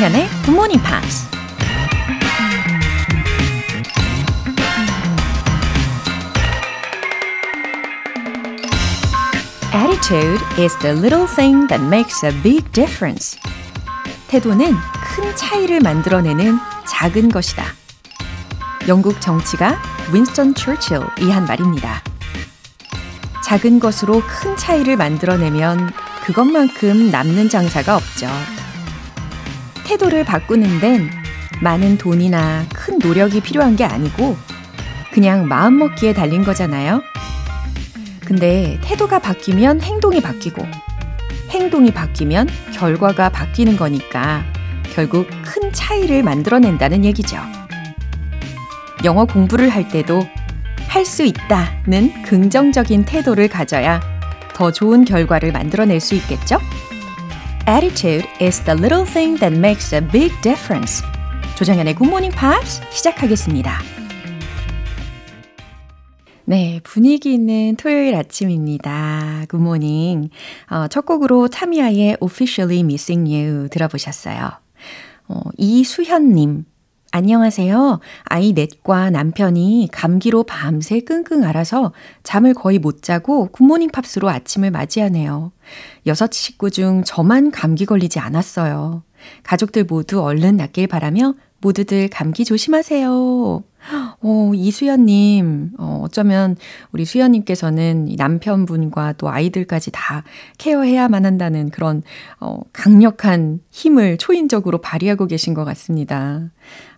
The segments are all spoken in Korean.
조정현의 Good Morning Pops. Attitude is the little thing that makes a big difference. 태도는 큰 차이를 만들어내는 작은 것이다. 영국 정치가 윈스턴 처칠이 한 말입니다. 작은 것으로 큰 차이를 만들어내면 그것만큼 남는 장사가 없죠. 태도를 바꾸는 데는 많은 돈이나 큰 노력이 필요한 게 아니고 그냥 마음먹기에 달린 거잖아요. 근데 태도가 바뀌면 행동이 바뀌고 행동이 바뀌면 결과가 바뀌는 거니까 결국 큰 차이를 만들어낸다는 얘기죠. 영어 공부를 할 때도 할 수 있다는 긍정적인 태도를 가져야 더 좋은 결과를 만들어낼 수 있겠죠? Attitude is the little thing that makes a big difference. 조정연의 Good Morning Pops 시작하겠습니다. 네, 분위기 있는 토요일 아침입니다. 굿모닝. 어, 첫 곡으로 타미아의 Officially Missing You 들어보셨어요. 어, 이수현님. 안녕하세요. 아이 넷과 남편이 감기로 밤새 끙끙 앓아서 잠을 거의 못 자고 굿모닝 팝스로 아침을 맞이하네요. 여섯 식구 중 저만 감기 걸리지 않았어요. 가족들 모두 얼른 낫길 바라며 모두들 감기 조심하세요. 어, 이수연님, 어, 어쩌면 우리 수연님께서는 남편분과 또 아이들까지 다 케어해야만 한다는 그런, 어, 강력한 힘을 초인적으로 발휘하고 계신 것 같습니다.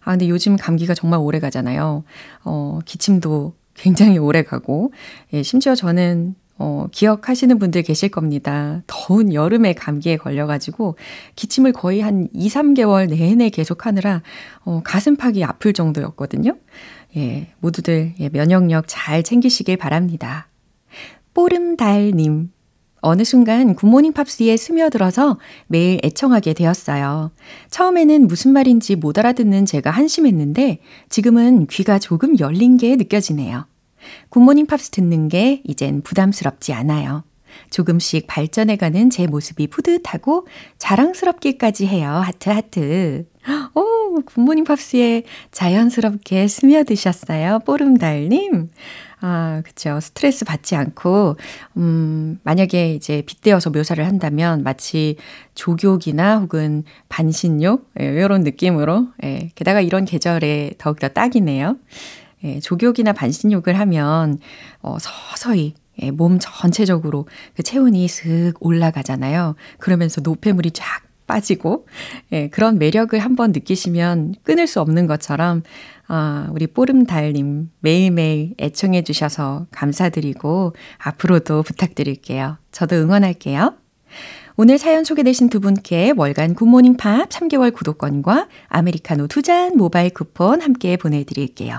아, 근데 요즘 감기가 정말 오래 가잖아요. 어, 기침도 굉장히 오래 가고, 예, 심지어 저는 어, 기억하시는 분들 계실 겁니다. 더운 여름에 감기에 걸려가지고 기침을 거의 한 2, 3개월 내내 계속 하느라 어, 가슴팍이 아플 정도였거든요. 예, 모두들 예, 면역력 잘 챙기시길 바랍니다. 뽀름달님. 어느 순간 굿모닝 팝스에 스며들어서 매일 애청하게 되었어요. 처음에는 무슨 말인지 못 알아듣는 제가 한심했는데 지금은 귀가 조금 열린 게 느껴지네요. 굿모닝 팝스 듣는 게 이젠 부담스럽지 않아요. 조금씩 발전해가는 제 모습이 뿌듯하고 자랑스럽기까지 해요. 하트, 하트. 오, 굿모닝 팝스에 자연스럽게 스며드셨어요. 보름달님. 아, 그쵸. 스트레스 받지 않고, 음, 만약에 이제 빗대어서 묘사를 한다면 마치 조교기나 혹은 반신욕, 예, 이런 느낌으로, 예, 게다가 이런 계절에 더욱더 딱이네요. 예, 족욕이나 반신욕을 하면 어, 서서히 예, 몸 전체적으로 그 체온이 슥 올라가잖아요. 그러면서 노폐물이 쫙 빠지고 예, 그런 매력을 한번 느끼시면 끊을 수 없는 것처럼 아, 우리 뽀름달님 매일매일 애청해 주셔서 감사드리고 앞으로도 부탁드릴게요. 저도 응원할게요. 오늘 사연 소개되신 두 분께 월간 굿모닝 팝스 3개월 구독권과 아메리카노 두 잔 모바일 쿠폰 함께 보내드릴게요.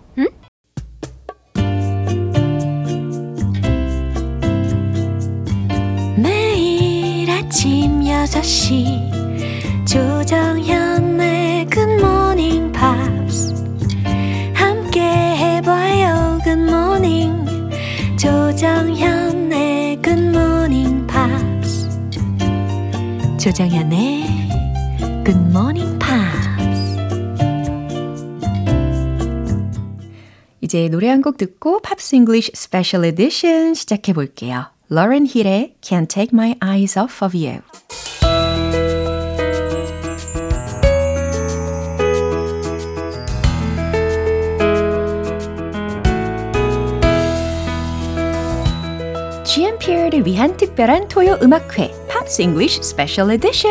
6시 조정현의 굿모닝 팝스 함께 해봐요 굿모닝 조정현의 굿모닝 팝스 조정현의 굿모닝 팝스 이제 노래 한 곡 듣고 팝스 잉글리쉬 스페셜 에디션 시작해 볼게요. Lauren Hill의 Can't Take My Eyes Off of You. GMP를 위한 특별한 토요 음악회 Pops English Special Edition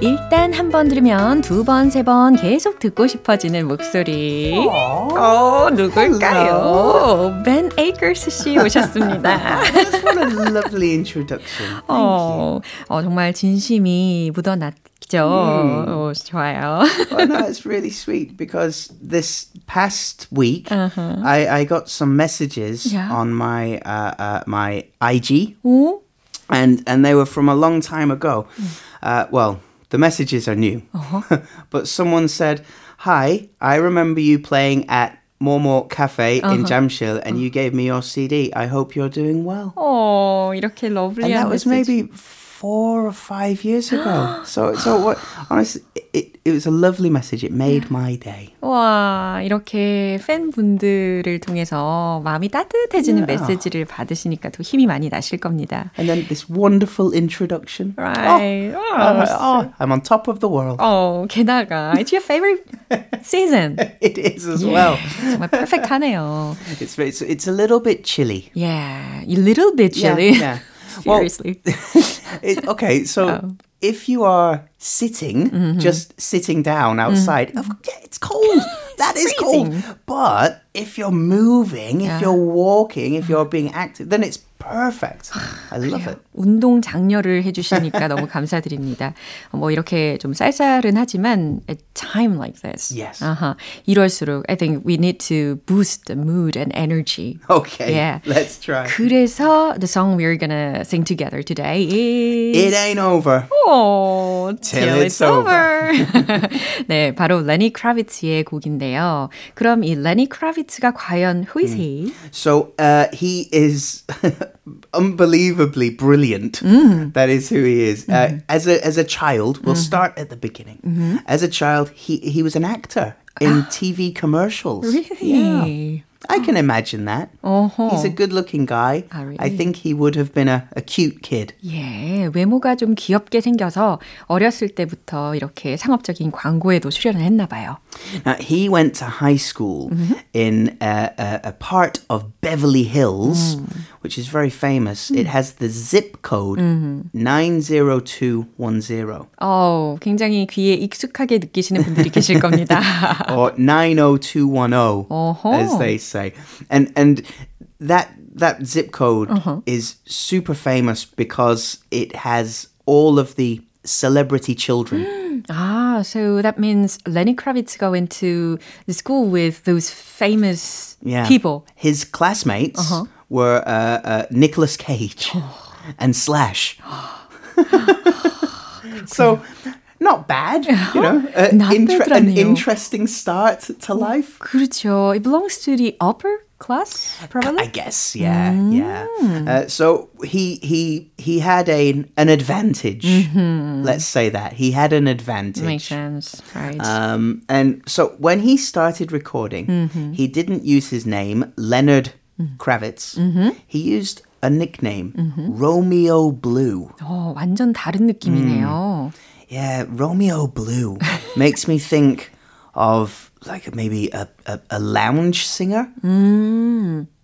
일단 한 번 들으면 두 번, 세 번 계속 듣고 싶어지는 목소리. 어, 누굴까요? 벤 에이커스 씨 오셨습니다. What a lovely introduction. Thank you. 어, 어, 정말 진심이 묻어났 죠. 어, 좋아요. well, no, it's really sweet because this past week I, I got some messages Yeah. on my uh, uh, my IG, 오? and and they were from a long time ago. Uh, well, the messages are new, but someone said, "Hi, I remember you playing at." Momo Cafe in Jamshil, and you gave me your CD. I hope you're doing well. 어, 이렇게 and 러블리한 that was 메시지. maybe four or five years ago. so, so what? Honestly, it, it was a lovely message. It made my day. 와, 이렇게 팬분들을 통해서 마음이 따뜻해지는 Yeah. 메시지를 받으시니까 더 힘이 많이 나실 겁니다. And then this wonderful introduction. Right. Oh, Oh, oh, I'm on top of the world. 어, 게다가 it's your favorite season. It is as well. 정말 퍼펙트하네요. It's, it's it's a little bit chilly. Yeah, a little bit Yeah, chilly. yeah. Well, Seriously. It, okay, so Oh. if you are sitting, Mm-hmm. just sitting down outside, of, yeah, it's cold. That is freezing. cold. But if you're moving, if Yeah. you're walking, if you're being active, then it's perfect. I love it. 운동 장려를 해주시니까 너무 감사드립니다. 뭐 이렇게 좀 쌀쌀은 하지만 at time like this. Yes. 아하, 이럴수록 I think we need to boost the mood and energy. Okay, Yeah. let's try. 그래서 the song we're gonna sing together today is It ain't over. Oh, till, it's it's over. 네, 바로 레니 크라비츠의 곡인데요. 그럼 이 레니 크라비츠가 과연 who is he? So uh, he is unbelievably brilliant. Mm. That is who he is. Mm-hmm. Uh, as a as a child, we'll start at the beginning. As a child, he he was an actor in TV commercials. Yeah. Really? I can imagine that. 어허. He's a good-looking guy. Ah, really? I think he would have been a, a cute kid. 예, 외모가 좀 귀엽게 생겨서 어렸을 때부터 이렇게 상업적인 광고에도 출연을 했나 봐요. Now, he went to high school in a, a, a part of Beverly Hills, which is very famous. It has the zip code 90210 어, 굉장히 귀에 익숙하게 느끼시는 분들이 계실 겁니다. or 90210 어허. as they say. And and that that zip code is super famous because it has all of the celebrity children. ah, so that means Lenny Kravitz가 went to the school with those famous Yeah. people. His classmates were uh, uh, Nicolas Cage and Slash. so, not bad, you know. Uh, Not inter- bad, an 아니에요. interesting start to life. 그렇죠. It belongs to the upper class, probably. I guess, yeah, yeah. Uh, so he he he had a an advantage. Let's say that he had an advantage. Makes sense, right? Um, and so when he started recording, he didn't use his name, Leonard Kravitz. He used a nickname, Romeo Blue. 어, 완전 다른 느낌이네요. Yeah, Romeo Blue makes me think of like maybe a, a, a lounge singer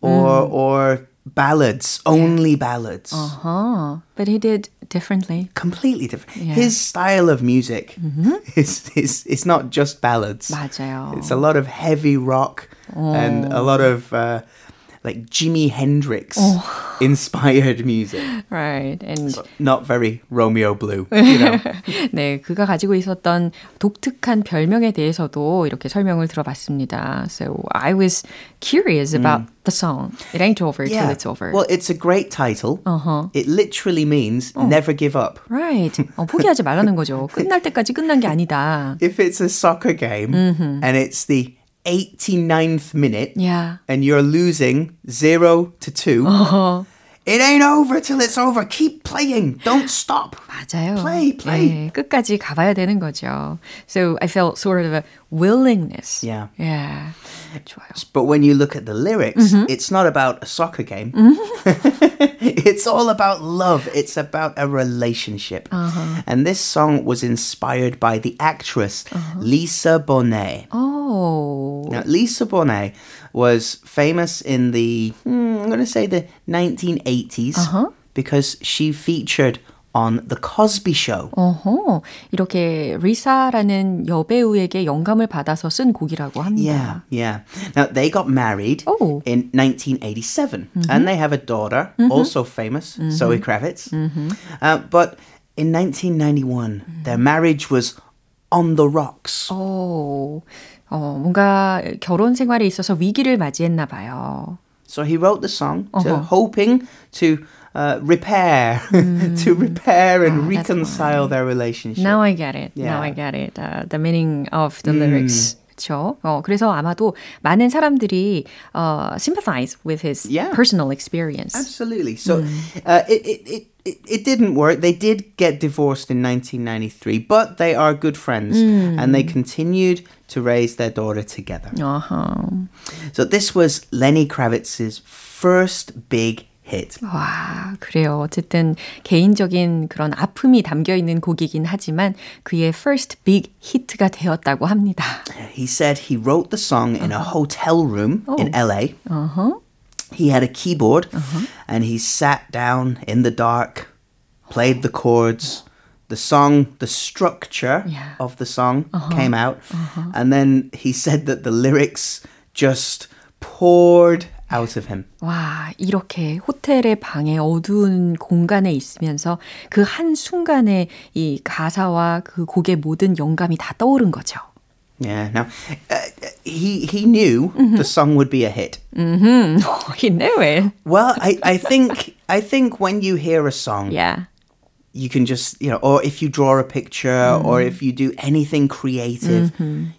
or or ballads, only ballads. Uh-huh. But he did differently. Completely different. His style of music is, is is not just ballads. 맞아요. It's a lot of heavy rock and a lot of uh, like Jimi Hendrix inspired music. Right. And Not very Romeo Blue, you know. 네, 그가 가지고 있었던 독특한 별명에 대해서도 이렇게 설명을 들어봤습니다. So I was curious about the song. It ain't over till it's over. Well, it's a great title. Uh-huh. It literally means never give up. Right. 어, 포기하지 말라는 거죠. 끝날 때까지 끝난 게 아니다. If it's a soccer game and it's the 89th minute Yeah. and you're losing 0 to 2, it ain't over till it's over. Keep playing. Don't stop. 맞아요. Play, play. 네, 끝까지 가봐야 되는 거죠. So I felt sort of a willingness. Yeah. Yeah. But when you look at the lyrics, mm-hmm. it's not about a soccer game. Mm-hmm. it's all about love. It's about a relationship. Uh-huh. And this song was inspired by the actress uh-huh. Lisa Bonet. Oh. Now, Lisa Bonet was famous in the, hmm, I'm going to say the 1980s. Uh-huh. Because she featured on The Cosby Show. 어허, 이렇게 리사라는 여배우에게 영감을 받아서 쓴 곡이라고 합니다. Yeah, yeah. Now they got married Oh. in 1987, and they have a daughter, also famous, Zoe Kravitz. Uh, but in 1991, their marriage was on the rocks. 오, 어, 뭔가 결혼 생활에 있어서 위기를 맞이했나 봐요. So he wrote the song to, hoping to uh, repair, to repair and that's reconcile their relationship. Now I get it. Yeah. Now I get it. Uh, the meaning of the lyrics. 그렇죠. 어, 그래서 아마도 많은 사람들이 uh, sympathize with his Yeah. personal experience. Absolutely. So uh, it, it, it, it, it didn't work. They did get divorced in 1993, but they are good friends and they continued to raise their daughter together. 어허. So this was Lenny Kravitz's first big hit. 와, 그래요. 어쨌든 개인적인 그런 아픔이 담겨 있는 곡이긴 하지만 그의 first big hit가 되었다고 합니다. He said he wrote the song in a hotel room in LA. He had a keyboard and he sat down in the dark, played the chords. The song, the structure Yeah. of the song came out. And then he said that the lyrics just poured out of him. 와, 이렇게 호텔의 방에 어두운 공간에 있으면서 그 한 순간에 이 가사와 그 곡의 모든 영감이 다 떠오른 거죠. Yeah. Now, uh, he he knew the song would be a hit. He knew it. Well, I, I think I think when you hear a song, Yeah. you can just you know, or if you draw a picture, or if you do anything creative,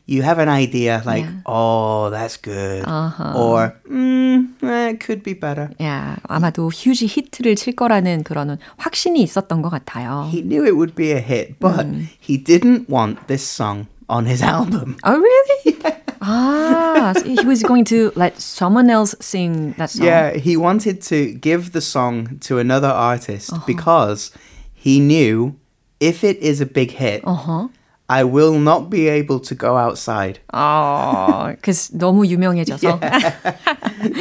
you have an idea like, oh, that's good, or mm, eh, it could be better. 야, 아마도 휴지 히트를 칠 거라는 그런 확신이 있었던 것 같아요. He knew it would be a hit, but he didn't want this song on his album. Oh, really? Ah, so he was going to let someone else sing that song. Yeah, he wanted to give the song to another artist because he knew if it is a big hit, I will not be able to go outside. 어, 그 너무 유명해져서.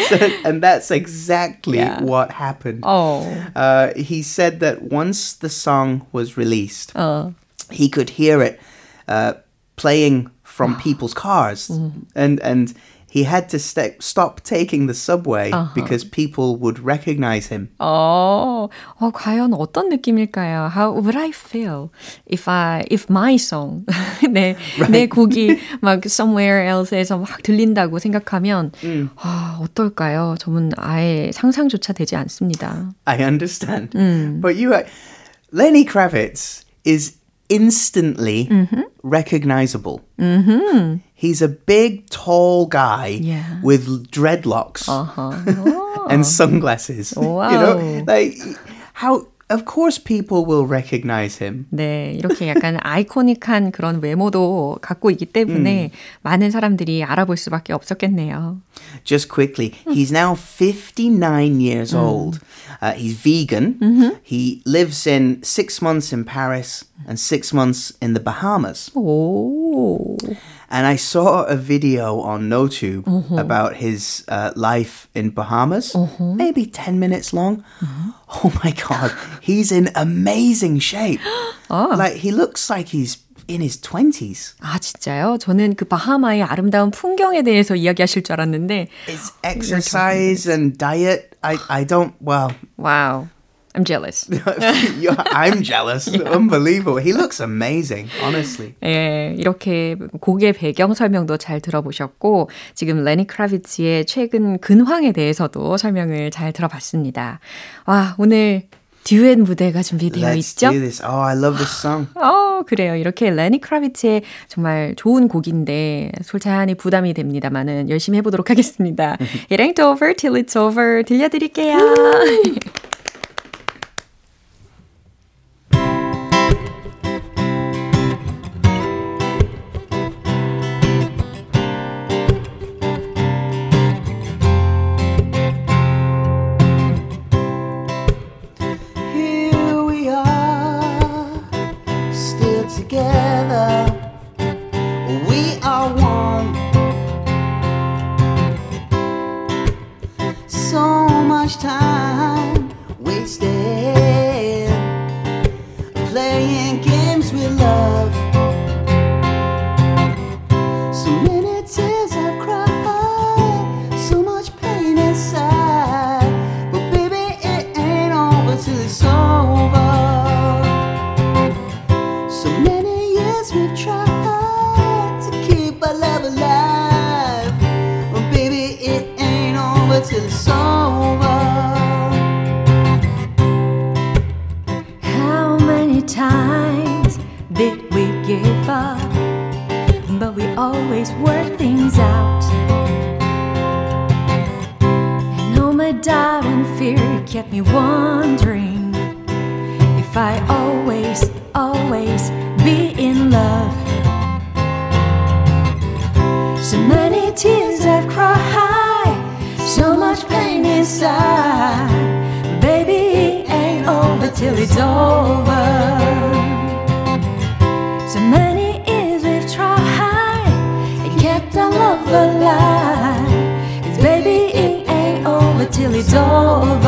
So- and that's exactly Yeah. what happened. 어, Uh, he said that once the song was released, 어, he could hear it uh, playing from people's cars, and and he had to st- stop taking the subway because people would recognize him. 어, 어, 과연 어떤 느낌일까요? How would I feel if I, if my song, 내, 내 곡이 막 somewhere else에서 막 들린다고 생각하면, 아, 어떨까요? 저는 아예 상상조차 되지 않습니다. I understand, but you, are- Lenny Kravitz is instantly recognizable. He's a big, tall guy Yeah. with dreadlocks and sunglasses. You Wow. know, like how. Of course, people will recognize him. 네, 이렇게 약간 아이코닉한 그런 외모도 갖고 있기 때문에 많은 사람들이 알아볼 수밖에 없었겠네요. Just quickly, he's now 59 years old. Uh, he's vegan. He lives in six months in Paris and six months in the Bahamas. 오, And I saw a video on NoTube about his uh, life in Bahamas, maybe 10 minutes long. Oh my God, he's in amazing shape. Like, he looks like he's in his 20s. 아 진짜요? 저는 그 바하마의 아름다운 풍경에 대해서 이야기하실 줄 알았는데, His exercise and diet, I, I don't, well, 와우, I'm jealous. I'm jealous. Unbelievable. He looks amazing, honestly. 예, 이렇게 곡의 배경 설명도 잘 들어보셨고, 지금 레니 크라비츠의 최근 근황에 대해서도 설명을 잘 들어봤습니다. 와, 오늘 듀엣 무대가 준비되어 Let's 있죠? do this. Oh, I love this song. 어, 그래요. 이렇게 레니 크라비츠의 정말 좋은 곡인데 솔찬히 부담이 됩니다만은 열심히 해보도록 하겠습니다. It ain't over till it's over 들려드릴게요. Years we've tried to keep our love alive. Well, baby, it ain't over till it's over. How many times did we give up? But we always work things out. And all my doubt and fear kept me wondering if I love. So many tears I've cried, so much pain inside. Baby, it ain't over till it's over. So many years we've tried and kept our love alive. Cause baby, it ain't over till it's over.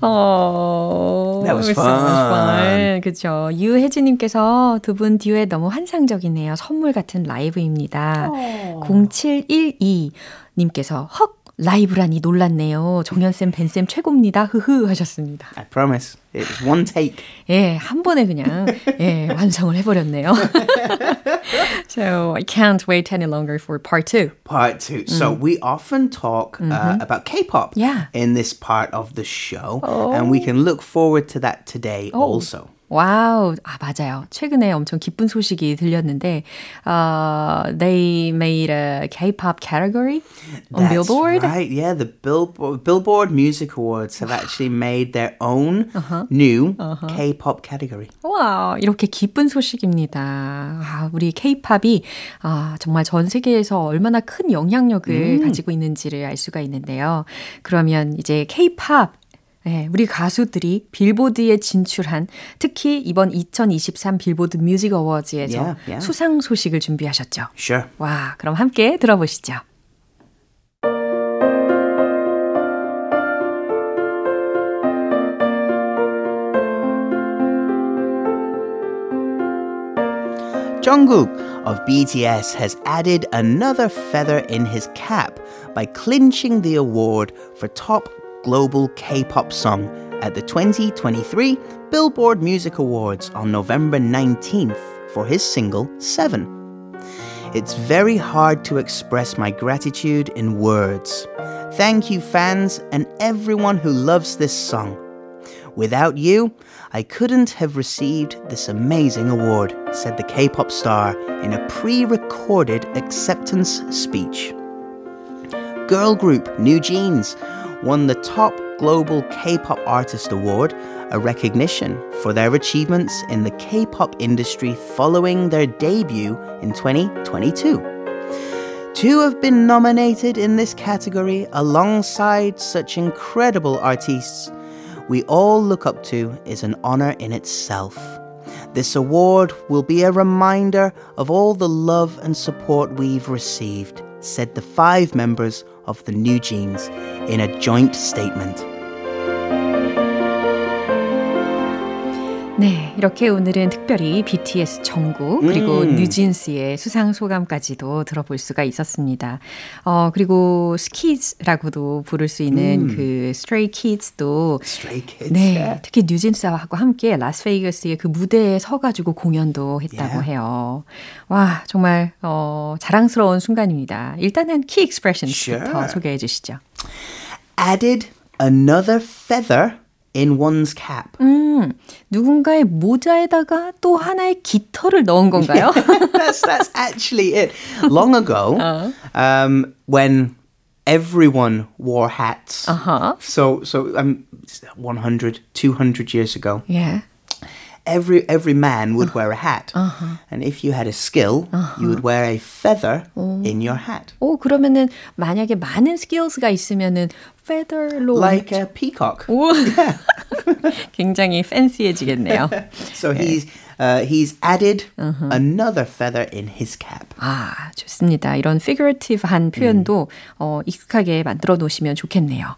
어, That was so much fun. fun. 그쵸. 유혜진님께서 두 분 듀엣 너무 환상적이네요. 선물 같은 라이브입니다. 0712님께서 헉! 라이브라니 놀랐네요. 정연쌤, 벤쌤 최고입니다. 흐흐 하셨습니다. I promise. It was one take. 예, 한 번에 그냥 예, 완성을 해버렸네요. so I can't wait any longer for part two. Part two. So we often talk uh, about K-pop Yeah. in this part of the show, and we can look forward to that today also. 와우, 아 맞아요. 최근에 엄청 기쁜 소식이 들렸는데, uh, they made a K-pop category on That's Billboard. right. Yeah, the Billboard Billboard Music Awards have actually made their own new K-pop category. 와, 이렇게 기쁜 소식입니다. 아, 우리 K-팝이 아, 정말 전 세계에서 얼마나 큰 영향력을 가지고 있는지를 알 수가 있는데요. 그러면 이제 K-팝 네, 우리 가수들이 빌보드에 진출한 특히 이번 2023 빌보드 뮤직 어워즈에서 Yeah, yeah. 수상 소식을 준비하셨죠. Sure. 와, 그럼 함께 들어보시죠. Jungkook of BTS has added another feather in his cap by clinching the award for top global K-pop song at the 2023 Billboard Music Awards on November 19th for his single 7. It's very hard to express my gratitude in words. Thank you fans and everyone who loves this song. Without you, I couldn't have received this amazing award, said the K pop star in a pre recorded acceptance speech. Girl group New Jeans won the top global K pop artist award, a recognition for their achievements in the K pop industry following their debut in 2022. To have been nominated in this category alongside such incredible artists we all look up to is an honor in itself. This award will be a reminder of all the love and support we've received, said the five members of the New genes in a joint statement. 네, 이렇게 오늘은 특별히 BTS 정국 그리고 음. 뉴진스의 수상 소감까지도 들어볼 수가 있었습니다. 어 그리고 스키즈라고도 부를 수 있는 그 Stray Kids도 Stray Kids. 네. 특히 뉴진스하고 함께 라스베이거스의 그 무대에 서가지고 공연도 했다고 Yeah. 해요. 와, 정말 어, 자랑스러운 순간입니다. 일단은 키 익스프레션스부터 Sure. 소개해 주시죠. Added another feather in one's cap. 음, 누군가의 모자에다가 또 하나의 깃털을 넣은 건가요? that's that's actually it. Long ago, um, when everyone wore hats. Uh-huh. So so um, 100, 200 years ago, 예. every every man would wear a hat, and if you had a skill, you would wear a feather in your hat, 오, 그러면은 만약에 많은 스킬스가 있으면은 feather로 like a peacock. 오, 굉장히 팬시해지겠네요. So he's uh, he's added another feather in his cap. 아, 좋습니다. 이런 figurative한 표현도 어, 익숙하게 만들어 놓으시면 좋겠네요.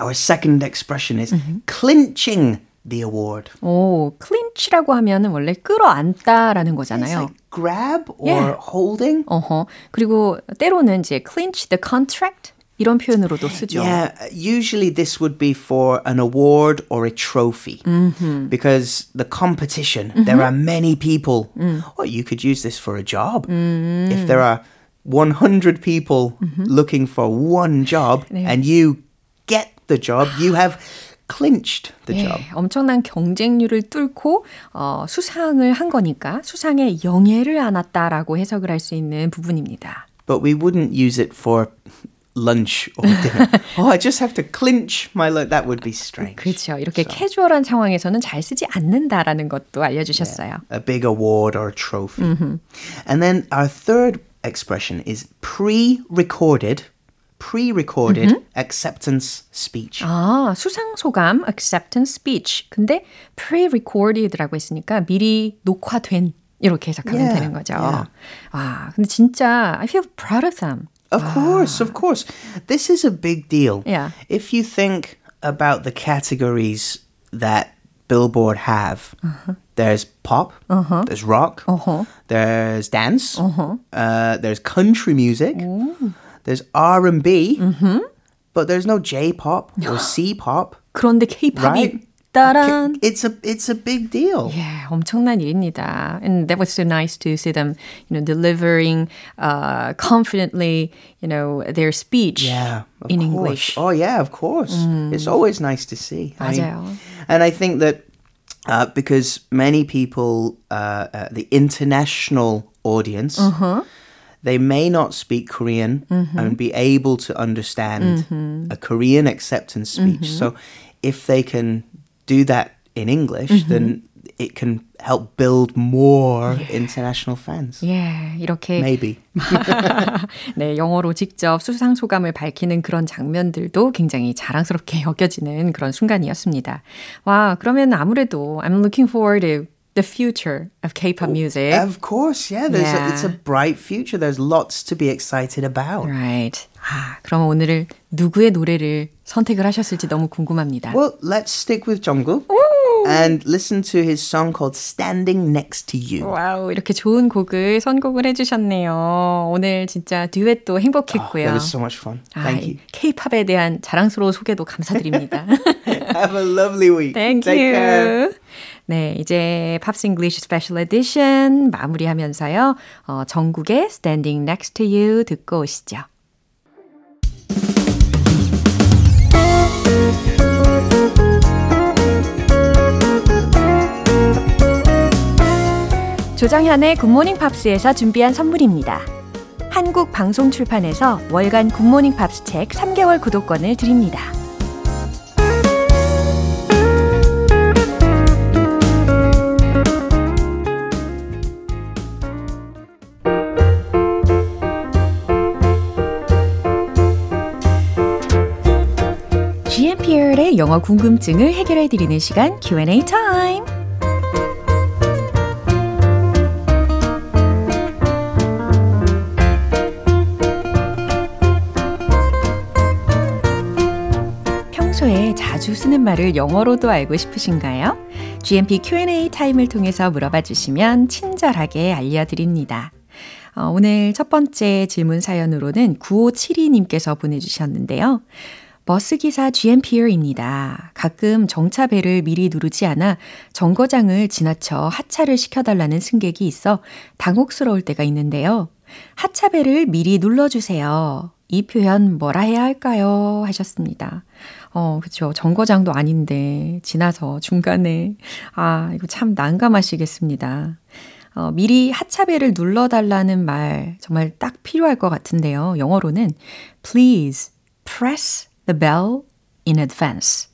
Our second expression is clinching the award. 오, clinch라고 하면은 원래 끌어안다라는 It's 거잖아요. like grab or Yeah. holding. 어허. 그리고 때로는 이제 clinch the contract 이런 표현으로도 쓰죠. Yeah, usually this would be for an award or a trophy because the competition, there are many people. Oh, you could use this for a job. If there are 100 people looking for one job and you get the job, you have clinched the 예, job. 엄청난 경쟁률을 뚫고 어, 수상을 한 거니까 수상의 영예를 안았다라고 해석을 할 수 있는 부분입니다. But we wouldn't use it for lunch or dinner. oh, I just have to clinch my lunch. That would be strange. 그렇죠. 이렇게 캐주얼한 상황에서는 잘 쓰지 않는다라는 것도 알려주셨어요. a big award or a trophy. And then our third expression is pre-recorded, pre-recorded acceptance speech. 아, 수상 소감 acceptance speech. 근데 pre-recorded라고 했으니까 미리 녹화된 이렇게 해석하면 Yeah, 되는 거죠. yeah. 와, 근데 진짜 I feel proud of them. Of course, of course. This is a big deal. Yeah. If you think about the categories that Billboard have, there's pop, there's rock, there's dance, uh, there's country music, there's R and B, but there's no J pop or C pop. 그런데 K-팝이 Right. 따란 It's a it's a big deal. 예, 엄청난 일입니다. And that was so nice to see them, you know, delivering uh, confidently, you know, their speech Yeah, of in course. English. Oh yeah, of course. It's always nice to see. I mean, 맞아요. and I think that uh, because many people, uh, uh, the international audience, they may not speak Korean and be able to understand a Korean acceptance speech. So if they can do that in English, then it can help build more international fans. 예, 이렇게 Maybe. 네, 영어로 직접 수상 소감을 밝히는 그런 장면들도 굉장히 자랑스럽게 여겨지는 그런 순간이었습니다. 와, 그러면 아무래도 I'm looking forward to the future of K-pop music. Of course, yeah. There's a, it's a Yeah. bright future. There's lots to be excited about. Right. 아, 그럼 오늘을 누구의 노래를 선택을 하셨을지 너무 궁금합니다. Well, let's stick with Jungkook and listen to his song called "Standing Next to You." Wow, 이렇게 좋은 곡을 선곡을 해주셨네요. 오늘 진짜 듀엣도 Oh, 행복했고요. that was so much fun. Thank you. K-pop에 대한 자랑스러운 소개도 감사드립니다. Have a lovely week. Thank Take you. care. 네, 이제 Pops English Special Edition 마무리하면서요. 어, 정국의 Standing Next to You 듣고 오시죠. 조정현의 굿모닝 팝스에서 준비한 선물입니다. 한국 방송 출판에서 월간 굿모닝 팝스 책 3개월 구독권을 드립니다. GMP의 영어 궁금증을 해결해 드리는 시간 Q&A 타임. 평소에 자주 쓰는 말을 영어로도 알고 싶으신가요? GMP Q&A 타임을 통해서 물어봐 주시면 친절하게 알려드립니다. 어, 오늘 첫 번째 질문 사연으로는 9572님께서 보내주셨는데요. 버스기사 GMPR입니다. 가끔 정차벨을 미리 누르지 않아 정거장을 지나쳐 하차를 시켜달라는 승객이 있어 당혹스러울 때가 있는데요. 하차벨을 미리 눌러주세요. 이 표현 뭐라 해야 할까요? 하셨습니다. 어, 그쵸. 정거장도 아닌데, 지나서 중간에. 아, 이거 참 난감하시겠습니다. 어, 미리 하차벨을 눌러달라는 말 정말 딱 필요할 것 같은데요. 영어로는 please press the bell in advance.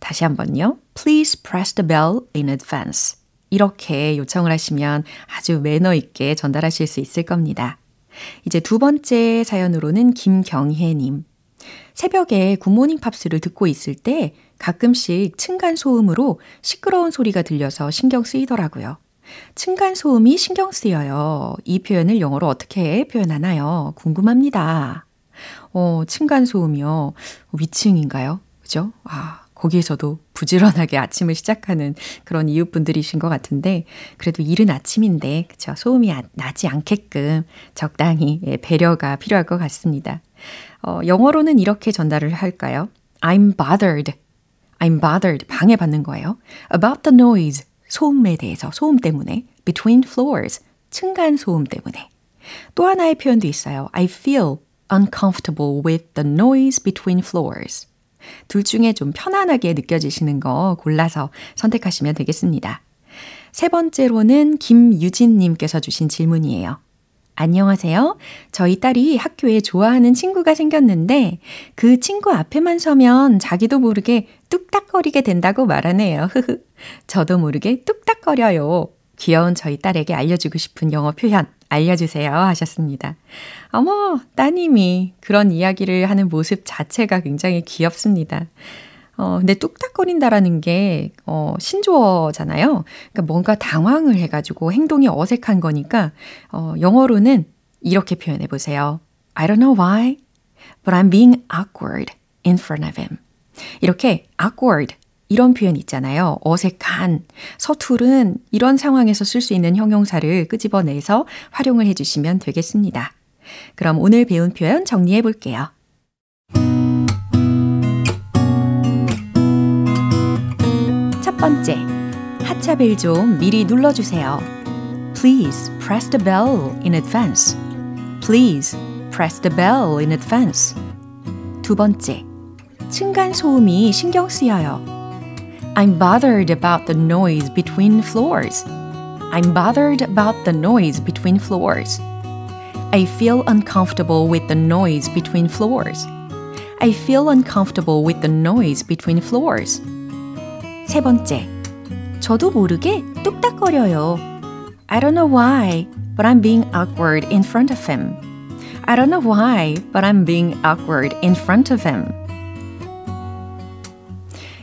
다시 한번요. Please press the bell in advance. 이렇게 요청을 하시면 아주 매너 있게 전달하실 수 있을 겁니다. 이제 두 번째 사연으로는 김경혜님. 새벽에 굿모닝 팝스를 듣고 있을 때 가끔씩 층간 소음으로 시끄러운 소리가 들려서 신경 쓰이더라고요. 층간 소음이 신경 쓰여요. 이 표현을 영어로 어떻게 표현하나요? 궁금합니다. 어, 층간소음이요. 위층인가요? 그죠? 아, 거기에서도 부지런하게 아침을 시작하는 그런 이웃분들이신 것 같은데, 그래도 이른 아침인데, 그쵸? 소음이 나지 않게끔 적당히 예, 배려가 필요할 것 같습니다. 어, 영어로는 이렇게 전달을 할까요? I'm bothered. I'm bothered. 방해받는 거예요. About the noise. 소음에 대해서, 소음 때문에. Between floors. 층간 소음 때문에. 또 하나의 표현도 있어요. I feel uncomfortable with the noise between floors. 둘 중에 좀 편안하게 느껴지시는 거 골라서 선택하시면 되겠습니다. 세 번째로는 김유진님께서 주신 질문이에요. 안녕하세요. 저희 딸이 학교에 좋아하는 친구가 생겼는데 그 친구 앞에만 서면 자기도 모르게 뚝딱거리게 된다고 말하네요. 저도 모르게 뚝딱거려요. 귀여운 저희 딸에게 알려주고 싶은 영어 표현 알려주세요 하셨습니다. 어머, 따님이 그런 이야기를 하는 모습 자체가 굉장히 귀엽습니다. 어, 근데 뚝딱거린다라는 게, 어, 신조어잖아요. 그러니까 뭔가 당황을 해가지고 행동이 어색한 거니까, 어, 영어로는 이렇게 표현해 보세요. I don't know why, but I'm being awkward in front of him. 이렇게 awkward 이런 표현 있잖아요. 어색한, 서투른 이런 상황에서 쓸 수 있는 형용사를 끄집어내서 활용을 해주시면 되겠습니다. 그럼 오늘 배운 표현 정리해 볼게요. 첫 번째, 하차벨 좀 미리 눌러주세요. Please press the bell in advance. Please press the bell in advance. 두 번째, 층간 소음이 신경 쓰여요. I'm bothered about the noise between floors. I'm bothered about the noise between floors. I feel uncomfortable with the noise between floors. I feel uncomfortable with the noise between floors. 세 번째, 저도 모르게 뚝딱거려요. I don't know why, but I'm being awkward in front of him. I don't know why, but I'm being awkward in front of him.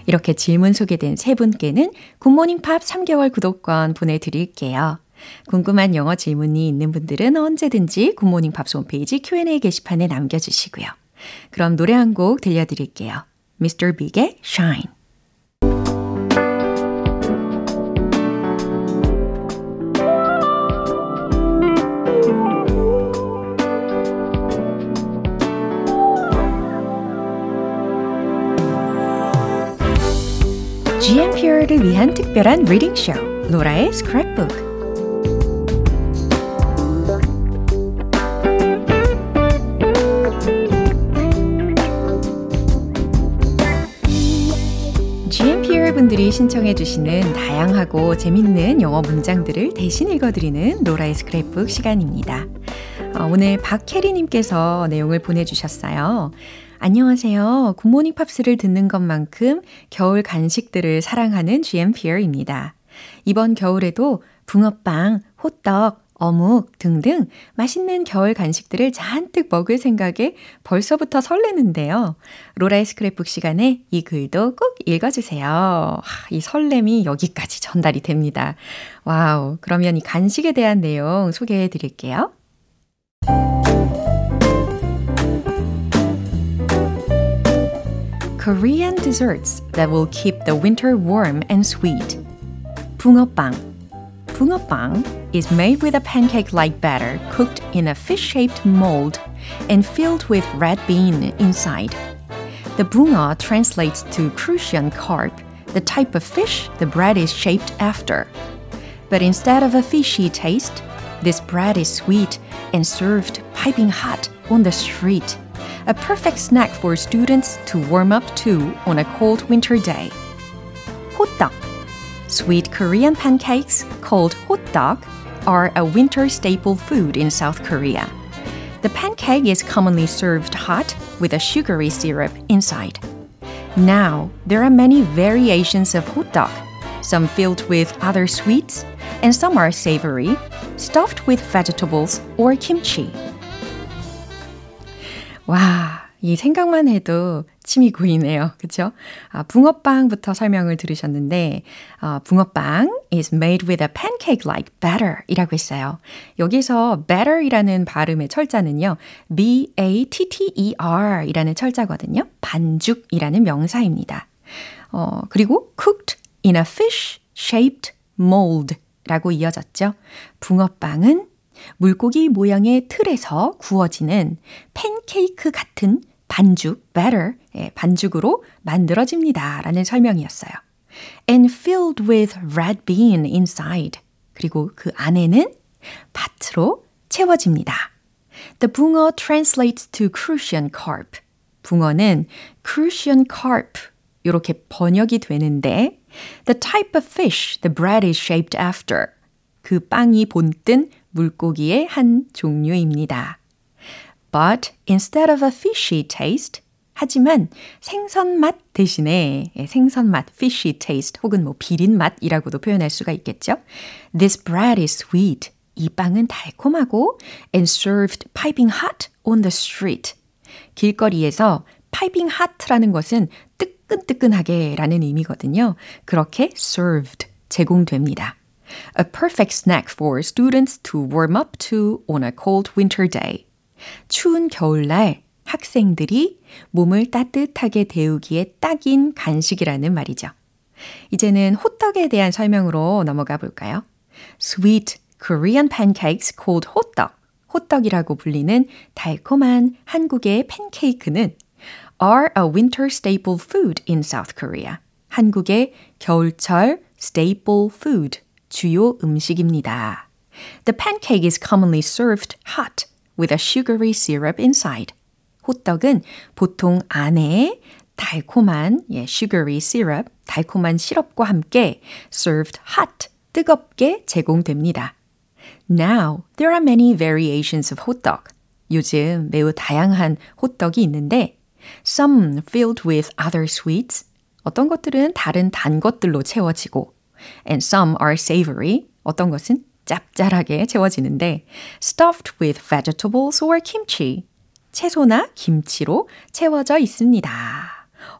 이렇게 질문 소개된 세 분께는 굿모닝 팝 3개월 구독권 보내드릴게요. 궁금한 영어 질문이 있는 분들은 언제든지 굿모닝 팝스 홈페이지 Q&A 게시판에 남겨주시고요. 그럼 노래 한 곡 들려드릴게요. Mr. Big의 Shine. GMP를 위한 특별한 리딩 쇼, 로라의 스크랩북. 분들이 신청해 주시는 다양하고 재밌는 영어 문장들을 대신 읽어드리는 로라의 스크랩북 시간입니다. 어, 오늘 박혜리님께서 내용을 보내주셨어요. 안녕하세요. 굿모닝 팝스를 듣는 것만큼 겨울 간식들을 사랑하는 GMPR입니다. 이번 겨울에도 붕어빵, 호떡, 어묵 등등 맛있는 겨울 간식들을 잔뜩 먹을 생각에 벌써부터 설레는데요. 로라의 스크랩북 시간에 이 글도 꼭 읽어주세요. 이 설렘이 여기까지 전달이 됩니다. 와우. 그러면 이 간식에 대한 내용 소개해 드릴게요. Korean desserts that will keep the winter warm and sweet. 붕어빵. Bungapang is made with a pancake like batter cooked in a fish shaped mold and filled with red bean inside. The bunga translates to Crucian carp, the type of fish the bread is shaped after. But instead of a fishy taste, this bread is sweet and served piping hot on the street. A perfect snack for students to warm up to on a cold winter day. 호떡 Sweet Korean pancakes called hotdog are a winter staple food in South Korea. The pancake is commonly served hot with a sugary syrup inside. Now, there are many variations of hotdog, some filled with other sweets, and some are savory, stuffed with vegetables or kimchi. 와, 이 생각만 해도 침이 고이네요. 그쵸? 아, 붕어빵부터 설명을 들으셨는데, 아, 붕어빵 is made with a pancake-like batter 이라고 했어요. 여기서 batter이라는 발음의 철자는요, B-A-T-T-E-R 이라는 철자거든요. 반죽이라는 명사입니다. 어, 그리고 cooked in a fish-shaped mold 라고 이어졌죠. 붕어빵은 물고기 모양의 틀에서 구워지는 팬케이크 같은 반죽, batter, 예, 반죽으로 만들어집니다. 라는 설명이었어요. And filled with red bean inside. 그리고 그 안에는 밭으로 채워집니다. The 붕어 translates to crucian carp. 붕어는 crucian carp 이렇게 번역이 되는데 The type of fish the bread is shaped after. 그 빵이 본뜬 물고기의 한 종류입니다. But instead of a fishy taste, 하지만 생선 맛 대신에 생선 맛, fishy taste 혹은 뭐 비린 맛이라고도 표현할 수가 있겠죠. This bread is sweet. 이 빵은 달콤하고 and served piping hot on the street. 길거리에서 piping hot라는 것은 뜨끈뜨끈하게 라는 의미거든요. 그렇게 served, 제공됩니다. A perfect snack for students to warm up to on a cold winter day. 추운 겨울날 학생들이 몸을 따뜻하게 데우기에 딱인 간식이라는 말이죠. 이제는 호떡에 대한 설명으로 넘어가 볼까요? Sweet Korean pancakes called 호떡. 호떡이라고 불리는 달콤한 한국의 팬케이크는 are a winter staple food in South Korea. 한국의 겨울철 staple food, 주요 음식입니다. The pancake is commonly served hot with a sugary syrup inside. 호떡은 보통 안에 달콤한 예, sugary syrup, 달콤한 시럽과 함께 served hot, 뜨겁게 제공됩니다. Now, there are many variations of hotdog. 요즘 매우 다양한 호떡이 있는데 some filled with other sweets. 어떤 것들은 다른 단 것들로 채워지고 and some are savory. 어떤 것은 짭짤하게 채워지는데 stuffed with vegetables or kimchi. 채소나 김치로 채워져 있습니다.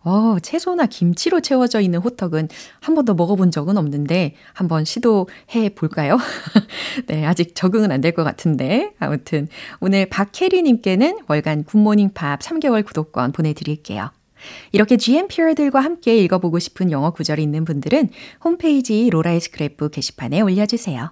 어, 채소나 김치로 채워져 있는 호떡은 한 번도 먹어본 적은 없는데 한번 시도해 볼까요? 네, 아직 적응은 안 될 것 같은데. 아무튼 오늘 박혜리님께는 월간 굿모닝 팝 3개월 구독권 보내드릴게요. 이렇게 GMPR들과 함께 읽어보고 싶은 영어 구절이 있는 분들은 홈페이지 로라의 스크랩북 게시판에 올려주세요.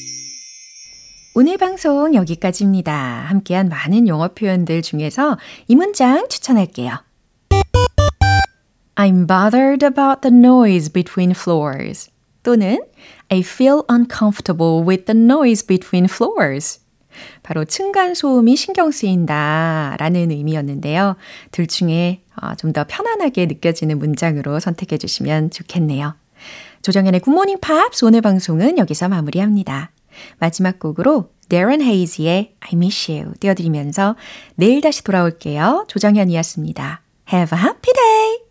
오늘 방송 여기까지입니다. 함께한 많은 영어 표현들 중에서 이 문장 추천할게요. I'm bothered about the noise between floors. 또는 I feel uncomfortable with the noise between floors. 바로 층간 소음이 신경 쓰인다 라는 의미였는데요. 둘 중에 좀 더 편안하게 느껴지는 문장으로 선택해 주시면 좋겠네요. 조정현의 굿모닝 팝스 오늘 방송은 여기서 마무리합니다. 마지막 곡으로 Darren Hayes의 I Miss You 띄워드리면서 내일 다시 돌아올게요. 조정현이었습니다. Have a happy day!